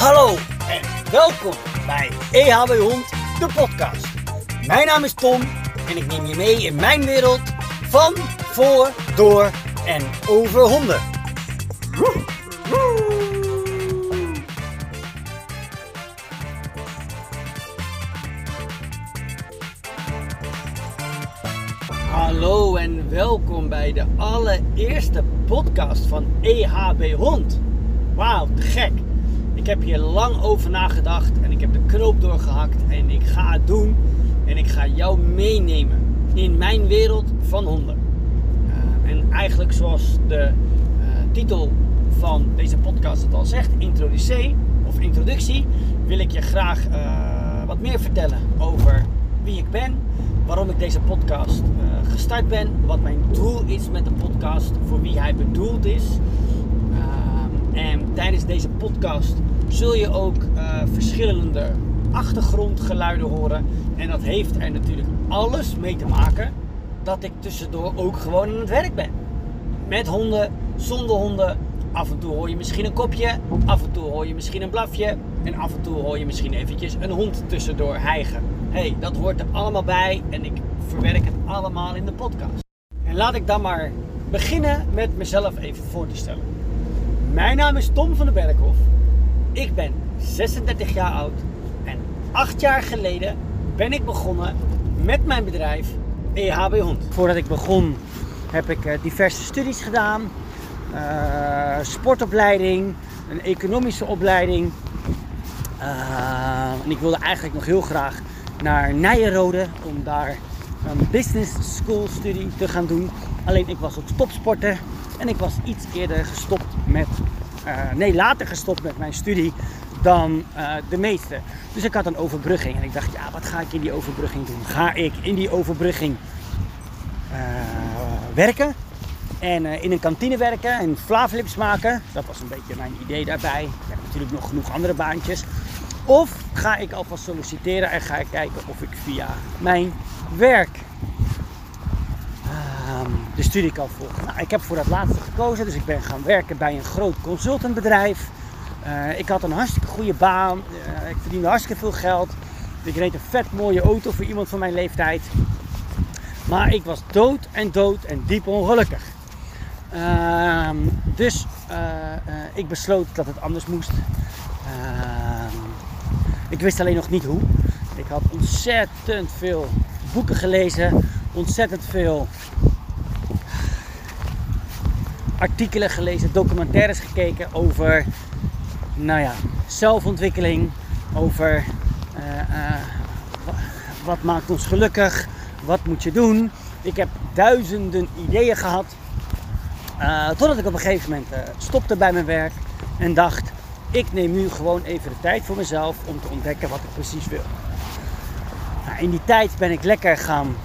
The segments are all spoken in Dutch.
Hallo en welkom bij EHB Hond, de podcast. Mijn naam is Tom en ik neem je mee in mijn wereld van, voor, door en over honden. Hallo en welkom bij de allereerste podcast van EHB Hond. Wauw, te gek. Heb hier lang over nagedacht en ik heb de knoop doorgehakt en ik ga het doen. En ik ga jou meenemen in mijn wereld van honden. Uh, en eigenlijk zoals de uh, titel van deze podcast het al zegt, introducee of introductie, wil ik je graag uh, wat meer vertellen over wie ik ben, waarom ik deze podcast gestart ben, wat mijn doel is met de podcast, voor wie hij bedoeld is. En tijdens deze podcast zul je ook uh, verschillende achtergrondgeluiden horen. En dat heeft er natuurlijk alles mee te maken dat ik tussendoor ook gewoon aan het werk ben. Met honden, zonder honden. Af en toe hoor je misschien een kopje, af en toe hoor je misschien een blafje. En af en toe hoor je misschien eventjes een hond tussendoor hijgen. hey, dat hoort er allemaal bij en ik verwerk het allemaal in de podcast. En laat ik dan maar beginnen met mezelf even voor te stellen. Mijn naam is Tom van den Berghof. Ik ben 36 jaar oud en 8 jaar geleden ben ik begonnen met mijn bedrijf EHB Hond. Voordat ik begon heb ik diverse studies gedaan, uh, sportopleiding, een economische opleiding. Uh, en ik wilde eigenlijk nog heel graag naar Nijenrode om daar een business school studie te gaan doen. Alleen ik was op topsporten en ik was iets eerder gestopt met, nee, later gestopt met mijn studie dan uh, de meeste. Dus ik had een overbrugging en ik dacht, ja, wat ga ik in die overbrugging doen? Ga ik in die overbrugging uh, werken en in een kantine werken en flavlips maken? Dat was een beetje mijn idee daarbij. Ik heb natuurlijk nog genoeg andere baantjes. Of ga ik alvast solliciteren en ga ik kijken of ik via mijn werk de studie kan volgen. Nou, ik heb voor dat laatste gekozen, dus ik ben gaan werken bij een groot consultantbedrijf. Uh, ik had een hartstikke goede baan, uh, ik verdiende hartstikke veel geld. Ik reed een vet mooie auto voor iemand van mijn leeftijd. Maar ik was dood en dood en diep ongelukkig. Uh, dus ik besloot dat het anders moest. Ehm, ik wist alleen nog niet hoe. Ik had ontzettend veel boeken gelezen, ontzettend veel artikelen gelezen, documentaires gekeken over nou ja, zelfontwikkeling, over uh, uh, wat maakt ons gelukkig, wat moet je doen. Ik heb duizenden ideeën gehad, uh, totdat ik op een gegeven moment stopte bij mijn werk en dacht, ik neem nu gewoon even de tijd voor mezelf om te ontdekken wat ik precies wil. Nou, in die tijd ben ik lekker gaan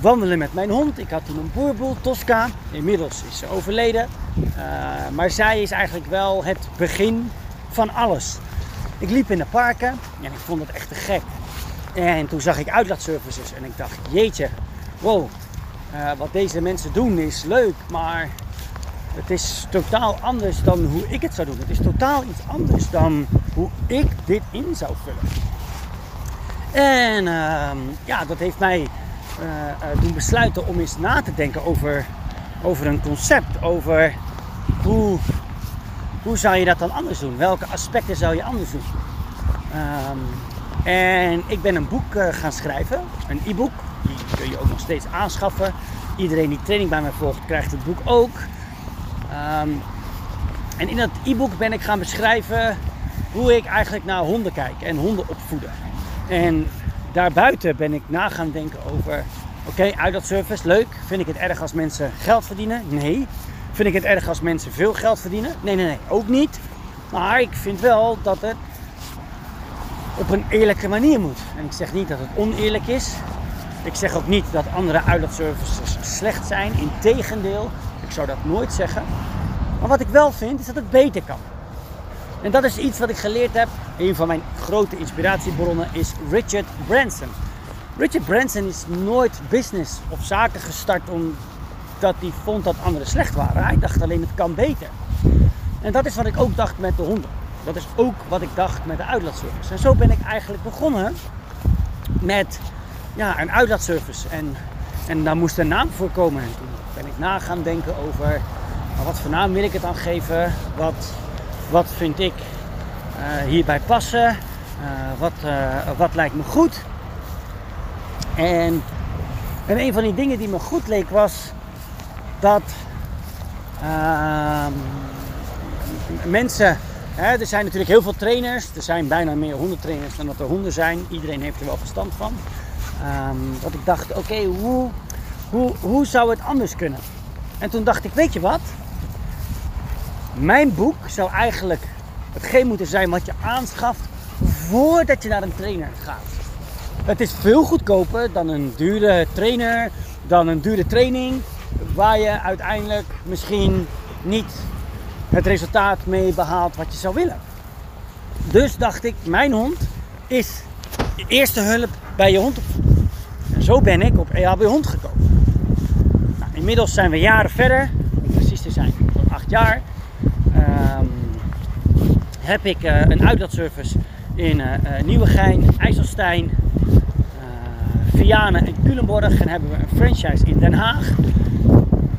wandelen met mijn hond. Ik had toen een boerboel, Tosca. Inmiddels is ze overleden. Uh, maar zij is eigenlijk wel het begin van alles. Ik liep in de parken en ik vond het echt te gek. En toen zag ik uitlaatservices en ik dacht, jeetje, wow, uh, wat deze mensen doen is leuk, maar het is totaal anders dan hoe ik het zou doen. Het is totaal iets anders dan hoe ik dit in zou vullen. En uh, ja, dat heeft mij doen besluiten om eens na te denken over, over een concept. Over hoe, hoe zou je dat dan anders doen? Welke aspecten zou je anders doen? Um, en ik ben een boek uh, gaan schrijven, een e-book. Die kun je ook nog steeds aanschaffen. Iedereen die training bij mij volgt, krijgt het boek ook. Um, en in dat e-book ben ik gaan beschrijven hoe ik eigenlijk naar honden kijk en honden opvoeden. En daarbuiten ben ik na gaan denken over: oké, okay, uit dat service, leuk. Vind ik het erg als mensen geld verdienen? Nee. Vind ik het erg als mensen veel geld verdienen? Nee, nee, nee, ook niet. Maar ik vind wel dat het op een eerlijke manier moet. En ik zeg niet dat het oneerlijk is. Ik zeg ook niet dat andere uitlaatservices slecht zijn. Integendeel, ik zou dat nooit zeggen. Maar wat ik wel vind is dat het beter kan. En dat is iets wat ik geleerd heb. Een van mijn grote inspiratiebronnen is Richard Branson. Richard Branson is nooit business of zaken gestart omdat hij vond dat anderen slecht waren. Hij dacht alleen het kan beter. En dat is wat ik ook dacht met de honden. Dat is ook wat ik dacht met de uitlaatservice. En zo ben ik eigenlijk begonnen met ja, een uitlaatservice. En, en daar moest een naam voor komen. En toen ben ik na gaan denken over wat voor naam wil ik het dan geven? Wat, wat vind ik hierbij passen? Uh, wat, uh, wat lijkt me goed? En, en een van die dingen die me goed leek was dat ehm, mensen er zijn natuurlijk heel veel trainers. Er zijn bijna meer hondentrainers dan dat er honden zijn. Iedereen heeft er wel verstand van. Um, dat ik dacht, oké, hoe, hoe, hoe zou het anders kunnen? En toen dacht ik, weet je wat? Mijn boek zou eigenlijk hetgeen moeten zijn wat je aanschaft voordat je naar een trainer gaat. Het is veel goedkoper dan een dure trainer, dan een dure training, waar je uiteindelijk misschien niet het resultaat mee behaalt wat je zou willen. Dus dacht ik, mijn hond is de eerste hulp bij je hond En zo ben ik op EHB Hond gekomen. Nou, inmiddels zijn we jaren verder, om precies te zijn, acht jaar. Heb ik uh, een uitlaatservice in uh, Nieuwegein, IJsselstein, Vianen en Culemborg. En hebben we een franchise in Den Haag.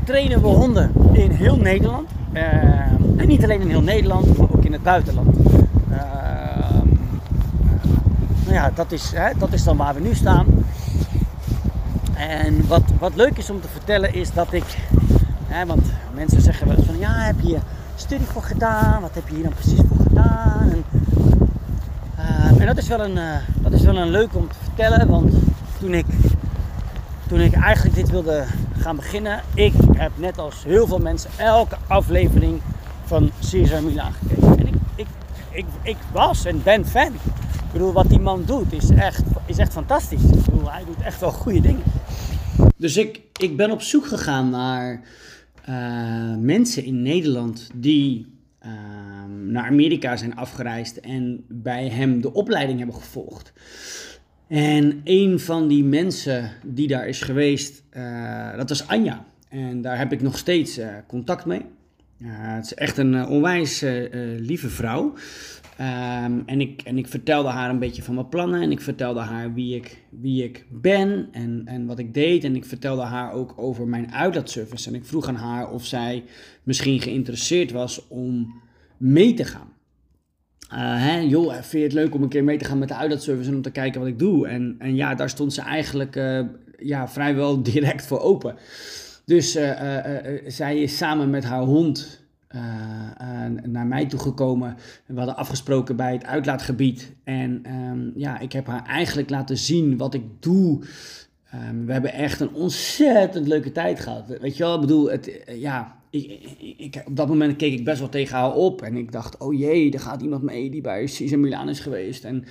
Trainen we honden in heel Nederland. en niet alleen in heel Nederland, maar ook in het buitenland. Nou ja, dat is, hè, dat is dan waar we nu staan. En wat, wat leuk is om te vertellen is dat ik, hè, want mensen zeggen wel eens van ja, heb je studie voor gedaan? Wat heb je hier dan precies gedaan? En, dat, is wel een, uh, dat is wel een leuk om te vertellen, want toen ik, toen ik eigenlijk dit wilde gaan beginnen, ik heb net als heel veel mensen elke aflevering van Cesar Milan gekeken. En ik, ik, ik, ik was en ben fan. Ik bedoel, wat die man doet is echt, is echt fantastisch. Ik bedoel, hij doet echt wel goede dingen. Dus ik, ik ben op zoek gegaan naar uh, mensen in Nederland die naar Amerika zijn afgereisd en bij hem de opleiding hebben gevolgd. En een van die mensen die daar is geweest, uh, dat was Anja. En daar heb ik nog steeds contact mee. het is echt een onwijs lieve vrouw. Um, en, ik, en ik vertelde haar een beetje van mijn plannen en ik vertelde haar wie ik, wie ik ben en, en wat ik deed. En ik vertelde haar ook over mijn uitlaatservice. En ik vroeg aan haar of zij misschien geïnteresseerd was om mee te gaan. Uh, hè, joh, vind je het leuk om een keer mee te gaan met de uitlaatservice en om te kijken wat ik doe? En, en ja, daar stond ze eigenlijk uh, ja, vrijwel direct voor open. Dus zij is samen met haar hond naar mij toe gekomen. We hadden afgesproken bij het uitlaatgebied. En um, ja, ik heb haar eigenlijk laten zien wat ik doe. Um, we hebben echt een ontzettend leuke tijd gehad. Weet je wel, ik bedoel, het, ja, ik, op dat moment keek ik best wel tegen haar op. En ik dacht, oh jee, er gaat iemand mee die bij Cesar Milan is geweest. En,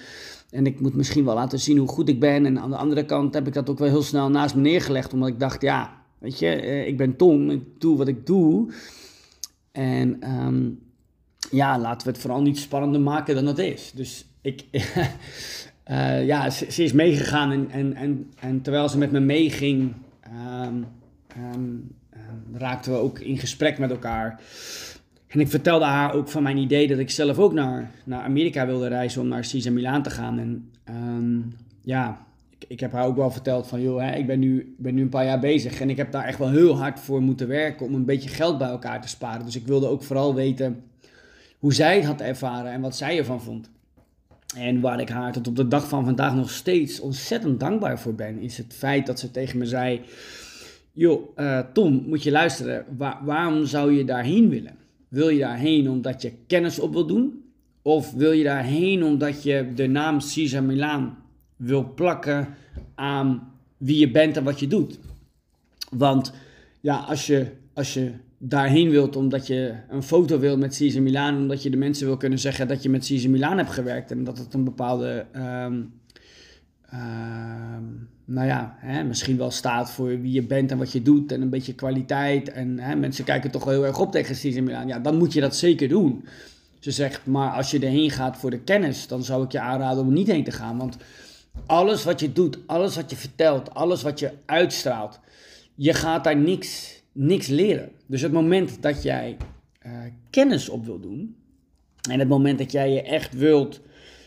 en ik moet misschien wel laten zien hoe goed ik ben. En aan de andere kant heb ik dat ook wel heel snel naast me neergelegd. Omdat ik dacht, ja, weet je, uh, ik ben Tom, ik doe wat ik doe. En um, ja, laten we het vooral niet spannender maken dan het is. Dus ik, uh, ja, ze, is meegegaan en, en, en, en terwijl ze met me meeging, um, raakten we ook in gesprek met elkaar. En ik vertelde haar ook van mijn idee dat ik zelf ook naar, naar Amerika wilde reizen om naar Cesar Milaan te gaan. En ja, ik heb haar ook wel verteld van, joh, hè, ik ben nu, ben nu een paar jaar bezig en ik heb daar echt wel heel hard voor moeten werken om een beetje geld bij elkaar te sparen. Dus ik wilde ook vooral weten hoe zij het had ervaren en wat zij ervan vond. En waar ik haar tot op de dag van vandaag nog steeds ontzettend dankbaar voor ben, is het feit dat ze tegen me zei: Joh, uh, Tom, moet je luisteren, waarom zou je daarheen willen? Wil je daarheen omdat je kennis op wil doen? Of wil je daarheen omdat je de naam Cesar Milaan wil plakken aan wie je bent en wat je doet. Want ja, als je, als je daarheen wilt omdat je een foto wilt met Cesar Milan, omdat je de mensen wil kunnen zeggen dat je met Cesar Milan hebt gewerkt en dat het een bepaalde, um, nou ja, hè, misschien wel staat voor wie je bent en wat je doet en een beetje kwaliteit en hè, mensen kijken toch wel heel erg op tegen Cesar Milan. Ja, dan moet je dat zeker doen. Ze zegt, maar als je erheen gaat voor de kennis, dan zou ik je aanraden om niet heen te gaan, want alles wat je doet, alles wat je vertelt, alles wat je uitstraalt, je gaat daar niks, niks leren. Dus het moment dat jij uh, kennis op wil doen, En het moment dat jij je echt wilt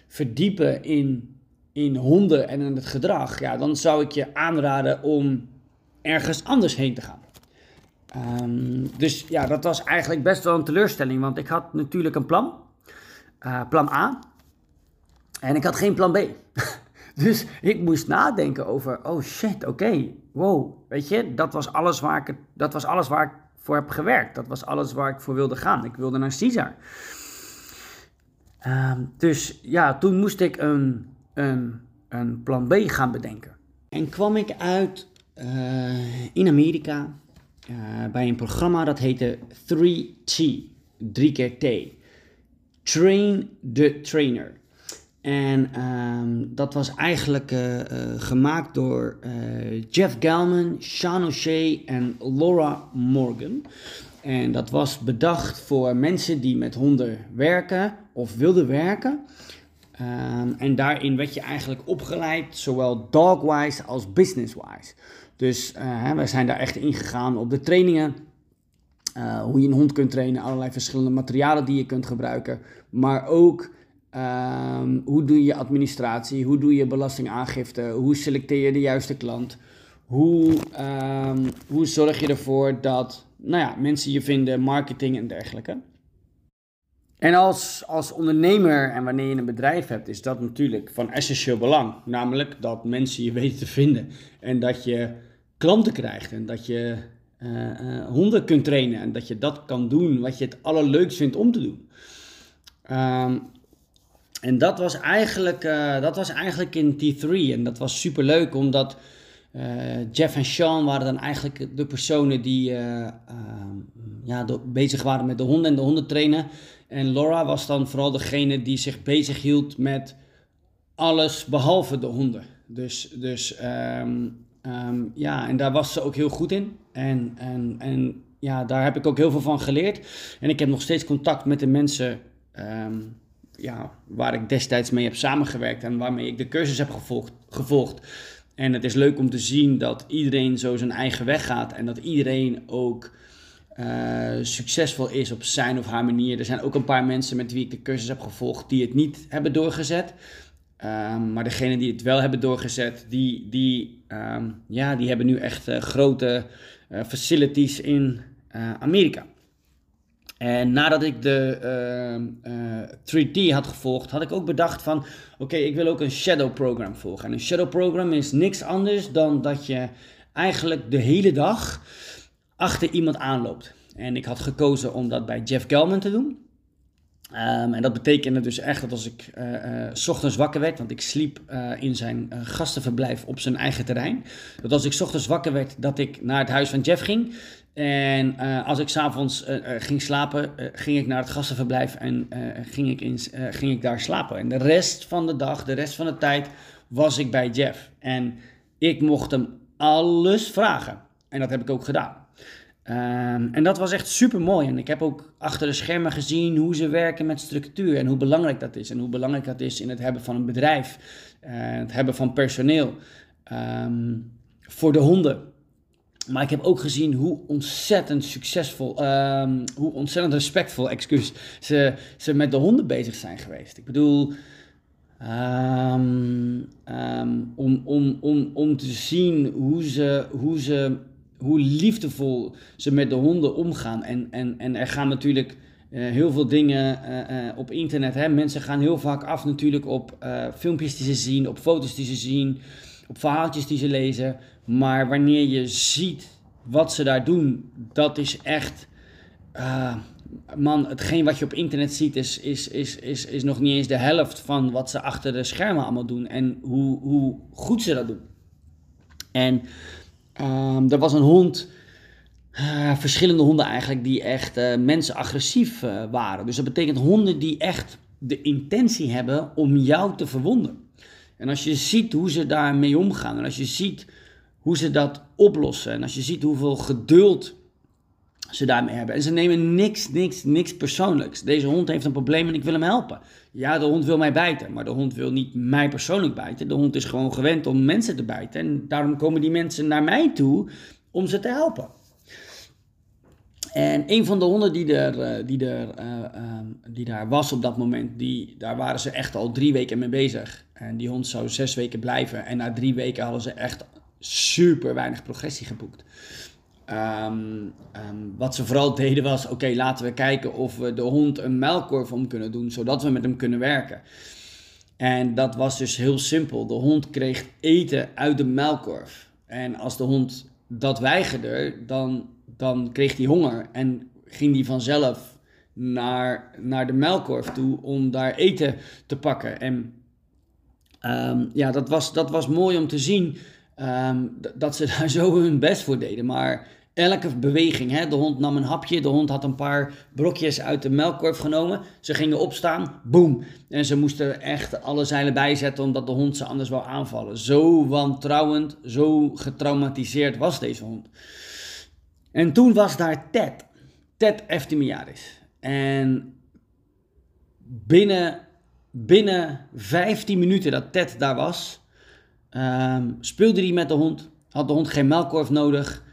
verdiepen in, in honden en in het gedrag, ja, dan zou ik je aanraden om ergens anders heen te gaan. Ehm, dus ja, dat was eigenlijk best wel een teleurstelling, want ik had natuurlijk een plan. Uh, plan A. En ik had geen plan B. dus ik moest nadenken over, oh shit, oké, wow, weet je, dat was, alles waar ik, dat was alles waar ik voor heb gewerkt. Dat was alles waar ik voor wilde gaan. Ik wilde naar Caesar. Ehm, dus ja, toen moest ik een, een, een plan B gaan bedenken. En kwam ik uit uh, in Amerika uh, bij een programma dat heette 3T, 3 keer T. Train the Trainer. En um, dat was eigenlijk uh, gemaakt door Jeff Galman, Sean O'Shea en Laura Morgan. En dat was bedacht voor mensen die met honden werken of wilden werken. Um, en daarin werd je eigenlijk opgeleid, zowel dogwise als businesswise. Dus uh, we zijn daar echt ingegaan op de trainingen. Uh, hoe je een hond kunt trainen, allerlei verschillende materialen die je kunt gebruiken. Maar ook um, hoe doe je administratie, hoe doe je belastingaangifte, hoe selecteer je de juiste klant. Hoe, um, hoe zorg je ervoor dat nou ja, mensen je vinden, marketing en dergelijke. En als, als ondernemer en wanneer je een bedrijf hebt, is dat natuurlijk van essentieel belang. Namelijk dat mensen je weten te vinden en dat je klanten krijgt en dat je uh, uh, honden kunt trainen en dat je dat kan doen wat je het allerleukst vindt om te doen. Um, en dat was, eigenlijk, uh, dat was eigenlijk in T3 en dat was super leuk omdat Jeff en Sean waren dan eigenlijk de personen die ja, bezig waren met de honden en de honden trainen. En Laura was dan vooral degene die zich bezig hield met alles behalve de honden. Dus, dus um, Um, ja, en daar was ze ook heel goed in. En, en, en ja, daar heb ik ook heel veel van geleerd. En ik heb nog steeds contact met de mensen um, ja, waar ik destijds mee heb samengewerkt en waarmee ik de cursus heb gevolgd. gevolgd. En het is leuk om te zien dat iedereen zo zijn eigen weg gaat en dat iedereen ook uh, succesvol is op zijn of haar manier. Er zijn ook een paar mensen met wie ik de cursus heb gevolgd die het niet hebben doorgezet. Um, maar degenen die het wel hebben doorgezet, die, die, um, ja, die hebben nu echt uh, grote uh, facilities in Amerika. En nadat ik de 3D ehm, had gevolgd, had ik ook bedacht van... Oké, ik wil ook een shadow program volgen. En een shadow program is niks anders dan dat je eigenlijk de hele dag achter iemand aanloopt. En ik had gekozen om dat bij Jeff Gelman te doen. Um, en dat betekende dus echt dat als ik uh, uh, s ochtends wakker werd, want ik sliep uh, in zijn gastenverblijf op zijn eigen terrein. Dat als ik s ochtends wakker werd, dat ik naar het huis van Jeff ging. En als ik s'avonds ging slapen, ging ik naar het gastenverblijf en ging, ik in, ging ik daar slapen. En de rest van de dag, de rest van de tijd, was ik bij Jeff. En ik mocht hem alles vragen. En dat heb ik ook gedaan. Um, en dat was echt super mooi. En ik heb ook achter de schermen gezien hoe ze werken met structuur en hoe belangrijk dat is. En hoe belangrijk dat is in het hebben van een bedrijf, uh, het hebben van personeel, um, voor de honden. Maar ik heb ook gezien hoe ontzettend succesvol, um, hoe ontzettend respectvol, excuus, ze, ze met de honden bezig zijn geweest. Ik bedoel, om, om, om, om te zien hoe ze, hoe ze hoe liefdevol ze met de honden omgaan. En, en, en er gaan natuurlijk uh, heel veel dingen uh, uh, op internet. Hè? Mensen gaan heel vaak af natuurlijk op filmpjes die ze zien, op foto's die ze zien, op verhaaltjes die ze lezen. Maar wanneer je ziet wat ze daar doen, dat is echt. man, hetgeen wat je op internet ziet is, is, is, is, is nog niet eens de helft van wat ze achter de schermen allemaal doen. En hoe, hoe goed ze dat doen. En Um, er was een hond, uh, verschillende honden eigenlijk, die echt uh, mensen agressief uh, waren. Dus dat betekent honden die echt de intentie hebben om jou te verwonden. En als je ziet hoe ze daarmee omgaan en als je ziet hoe ze dat oplossen en als je ziet hoeveel geduld ze daarmee hebben. En ze nemen niks, niks, niks persoonlijks. Deze hond heeft een probleem en ik wil hem helpen. Ja, de hond wil mij bijten, maar de hond wil niet mij persoonlijk bijten. De hond is gewoon gewend om mensen te bijten. En daarom komen die mensen naar mij toe om ze te helpen. En een van de honden die, er, die, er, ehm, die daar was op dat moment, die, daar waren ze echt al drie weken mee bezig. En die hond zou zes weken blijven. En na drie weken hadden ze echt super weinig progressie geboekt. Ehm, ehm, wat ze vooral deden was: oké, laten we kijken of we de hond een melkkorf om kunnen doen, zodat we met hem kunnen werken. En dat was dus heel simpel. De hond kreeg eten uit de melkkorf. En als de hond dat weigerde, dan, dan kreeg hij honger en ging hij vanzelf naar, naar de melkkorf toe om daar eten te pakken. En um, ja, dat was, dat was mooi om te zien dat ze daar zo hun best voor deden. Maar elke beweging. Hè? De hond nam een hapje, de hond had een paar brokjes uit de melkkorf genomen. Ze gingen opstaan, boem. En ze moesten echt alle zeilen bijzetten omdat de hond ze anders wou aanvallen. Zo wantrouwend, zo getraumatiseerd was deze hond. En toen was daar Ted, Ted Eftimiadis. En binnen, binnen 15 minuten dat Ted daar was, um, speelde hij met de hond. Had de hond geen melkkorf nodig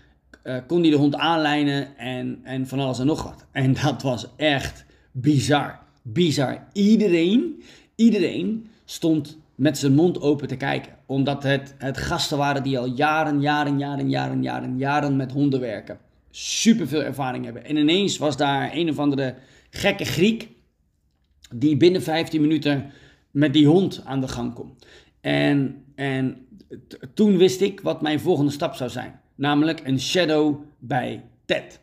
uh, kon hij de hond aanlijnen en, en van alles en nog wat. En dat was echt bizar. Bizar. Iedereen, iedereen stond met zijn mond open te kijken. Omdat het, het gasten waren die al jaren, jaren, jaren, jaren, jaren, jaren met honden werken. Super veel ervaring hebben. En ineens was daar een of andere gekke Griek. Die binnen 15 minuten met die hond aan de gang komt. En, en toen wist ik wat mijn volgende stap zou zijn namelijk een shadow bij TED.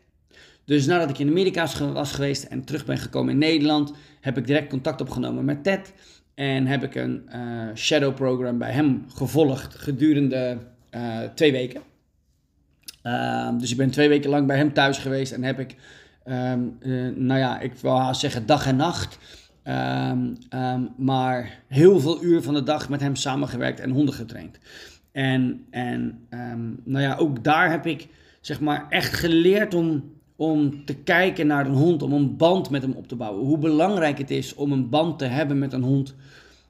Dus nadat ik in Amerika was geweest en terug ben gekomen in Nederland, heb ik direct contact opgenomen met Ted. En heb ik een uh, shadow program bij hem gevolgd gedurende uh, twee weken. Uh, dus ik ben twee weken lang bij hem thuis geweest en heb ik, um, nou ja, ik wil haast zeggen dag en nacht. Um, maar heel veel uur van de dag met hem samengewerkt en honden getraind. En, en ehm, nou ja, ook daar heb ik zeg maar echt geleerd om, om te kijken naar een hond, om een band met hem op te bouwen. Hoe belangrijk het is om een band te hebben met een hond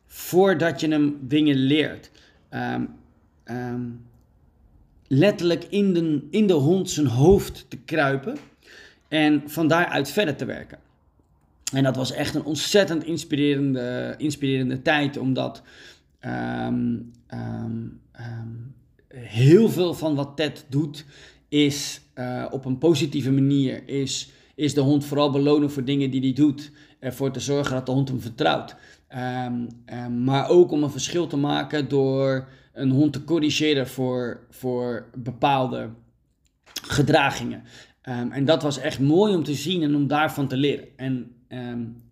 voordat je hem dingen leert. Ehm, ehm, letterlijk in de, in de hond zijn hoofd te kruipen en van daaruit verder te werken. En dat was echt een ontzettend inspirerende, inspirerende tijd, omdat um, Ehm, heel veel van wat Ted doet is uh, op een positieve manier. Is, is de hond vooral belonen voor dingen die hij doet. Ervoor te zorgen dat de hond hem vertrouwt. Maar ook om een verschil te maken door een hond te corrigeren voor, voor bepaalde gedragingen. en dat was echt mooi om te zien en om daarvan te leren. En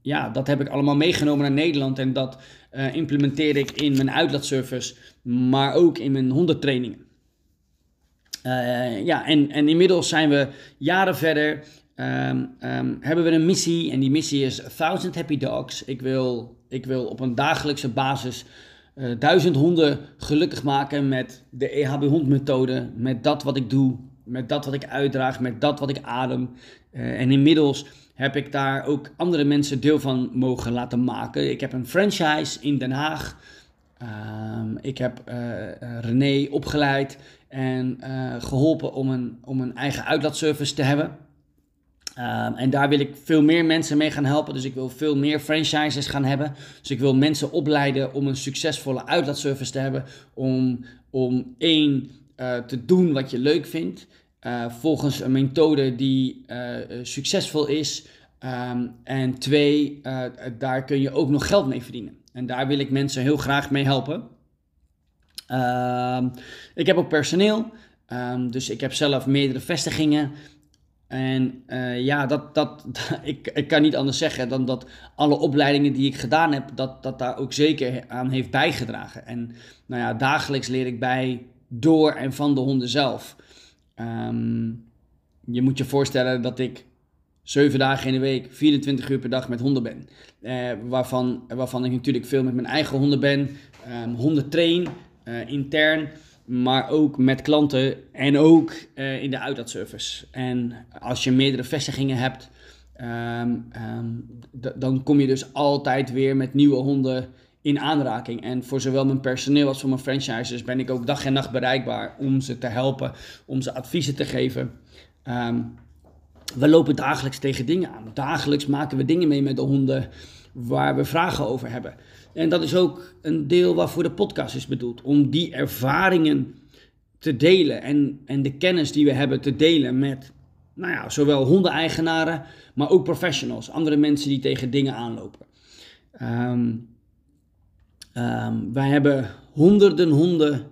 ja, dat heb ik allemaal meegenomen naar Nederland en dat uh, implementeer ik in mijn uitlaatservice, maar ook in mijn hondentrainingen. Uh, ja, en, en inmiddels zijn we jaren verder. Um, hebben we een missie en die missie is 1000 Happy Dogs. Ik wil, ik wil op een dagelijkse basis uh, duizend honden gelukkig maken met de EHB hondmethode, met dat wat ik doe, met dat wat ik uitdraag, met dat wat ik adem. En inmiddels heb ik daar ook andere mensen deel van mogen laten maken. Ik heb een franchise in Den Haag. Um, ik heb uh, René opgeleid en uh, geholpen om een, om een eigen uitlaatservice te hebben. Um, en daar wil ik veel meer mensen mee gaan helpen. Dus ik wil veel meer franchises gaan hebben. Dus ik wil mensen opleiden om een succesvolle uitlaatservice te hebben. Om, om één te doen wat je leuk vindt. Uh, volgens een methode die uh, succesvol is. Um, en twee, daar kun je ook nog geld mee verdienen. En daar wil ik mensen heel graag mee helpen. Um, ik heb ook personeel. Um, dus ik heb zelf meerdere vestigingen. En ja, dat, dat, ik, ik kan niet anders zeggen dan dat alle opleidingen die ik gedaan heb, dat, dat daar ook zeker aan heeft bijgedragen. En nou ja, dagelijks leer ik bij door en van de honden zelf. Um, je moet je voorstellen dat ik zeven dagen in de week, 24 uur per dag met honden ben. Uh, waarvan, waarvan ik natuurlijk veel met mijn eigen honden ben. Um, honden train, uh, intern, maar ook met klanten en ook uh, in de uitlaatservice. En als je meerdere vestigingen hebt, um, dan kom je dus altijd weer met nieuwe honden in aanraking. En voor zowel mijn personeel als voor mijn franchises ben ik ook dag en nacht bereikbaar om ze te helpen, om ze adviezen te geven. Um, we lopen dagelijks tegen dingen aan. Dagelijks maken we dingen mee met de honden waar we vragen over hebben. En dat is ook een deel waarvoor de podcast is bedoeld. Om die ervaringen te delen en, en de kennis die we hebben te delen met nou ja, zowel hondeneigenaren, maar ook professionals. Andere mensen die tegen dingen aanlopen. Ehm, ehm, wij hebben honderden honden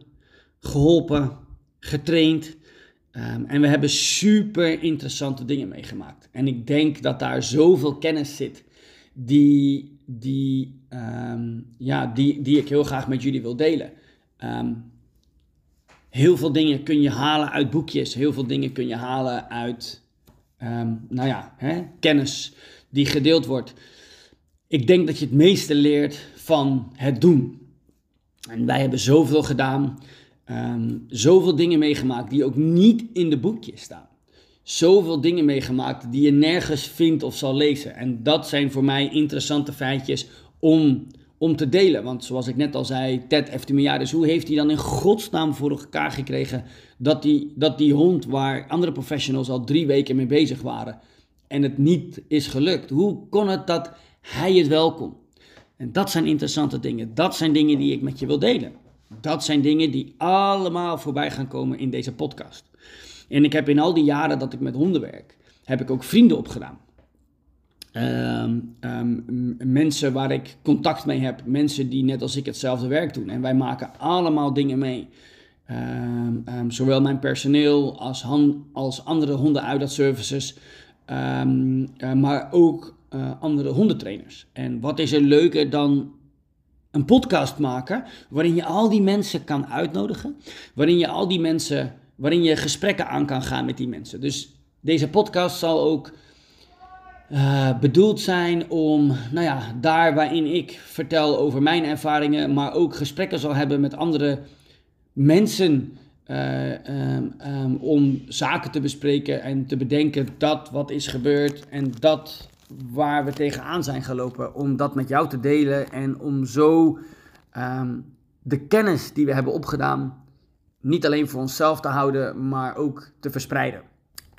geholpen, getraind. Ehm, en we hebben super interessante dingen meegemaakt. En ik denk dat daar zoveel kennis zit die, die, ja, die, die ik heel graag met jullie wil delen. heel veel dingen kun je halen uit boekjes. Heel veel dingen kun je halen uit nou ja, hè, kennis die gedeeld wordt. Ik denk dat je het meeste leert van het doen. En wij hebben zoveel gedaan, um, zoveel dingen meegemaakt die ook niet in de boekjes staan. Zoveel dingen meegemaakt die je nergens vindt of zal lezen. En dat zijn voor mij interessante feitjes om, om te delen. Want zoals ik net al zei, Ted Eftimiliadis, hoe heeft hij dan in godsnaam voor elkaar gekregen dat die, dat die hond waar andere professionals al drie weken mee bezig waren en het niet is gelukt? Hoe kon het dat hij het wel kon? En dat zijn interessante dingen. Dat zijn dingen die ik met je wil delen. Dat zijn dingen die allemaal voorbij gaan komen in deze podcast. En ik heb in al die jaren dat ik met honden werk, heb ik ook vrienden opgedaan. Um, mensen waar ik contact mee heb, mensen die net als ik hetzelfde werk doen. En wij maken allemaal dingen mee. Um, zowel mijn personeel als, als andere hondenuitlaatservices, um, uh, maar ook uh, andere hondentrainers. En wat is er leuker dan een podcast maken waarin je al die mensen kan uitnodigen, waarin je al die mensen, waarin je gesprekken aan kan gaan met die mensen. Dus deze podcast zal ook uh, bedoeld zijn om, nou ja, daar waarin ik vertel over mijn ervaringen, maar ook gesprekken zal hebben met andere mensen uh, um, um, om zaken te bespreken en te bedenken dat wat is gebeurd en dat waar we tegenaan zijn gelopen, om dat met jou te delen en om zo um, de kennis die we hebben opgedaan niet alleen voor onszelf te houden, maar ook te verspreiden.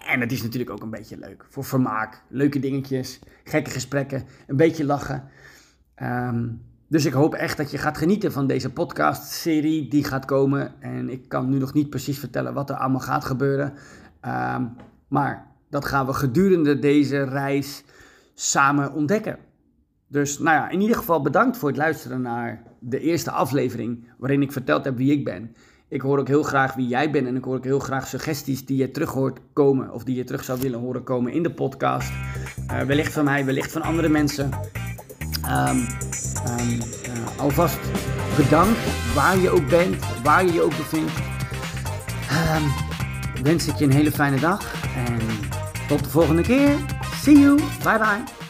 En het is natuurlijk ook een beetje leuk voor vermaak, leuke dingetjes, gekke gesprekken, een beetje lachen. Um, dus ik hoop echt dat je gaat genieten van deze podcast-serie die gaat komen. En ik kan nu nog niet precies vertellen wat er allemaal gaat gebeuren. Um, maar dat gaan we gedurende deze reis samen ontdekken. Dus nou ja, in ieder geval bedankt voor het luisteren naar de eerste aflevering waarin ik verteld heb wie ik ben. Ik hoor ook heel graag wie jij bent en ik hoor ook heel graag suggesties die je terug hoort komen of die je terug zou willen horen komen in de podcast. Uh, wellicht van mij, wellicht van andere mensen. Um, um, uh, alvast bedankt waar je ook bent, waar je je ook bevindt. Um, wens ik je een hele fijne dag en tot de volgende keer. See you. Bye bye.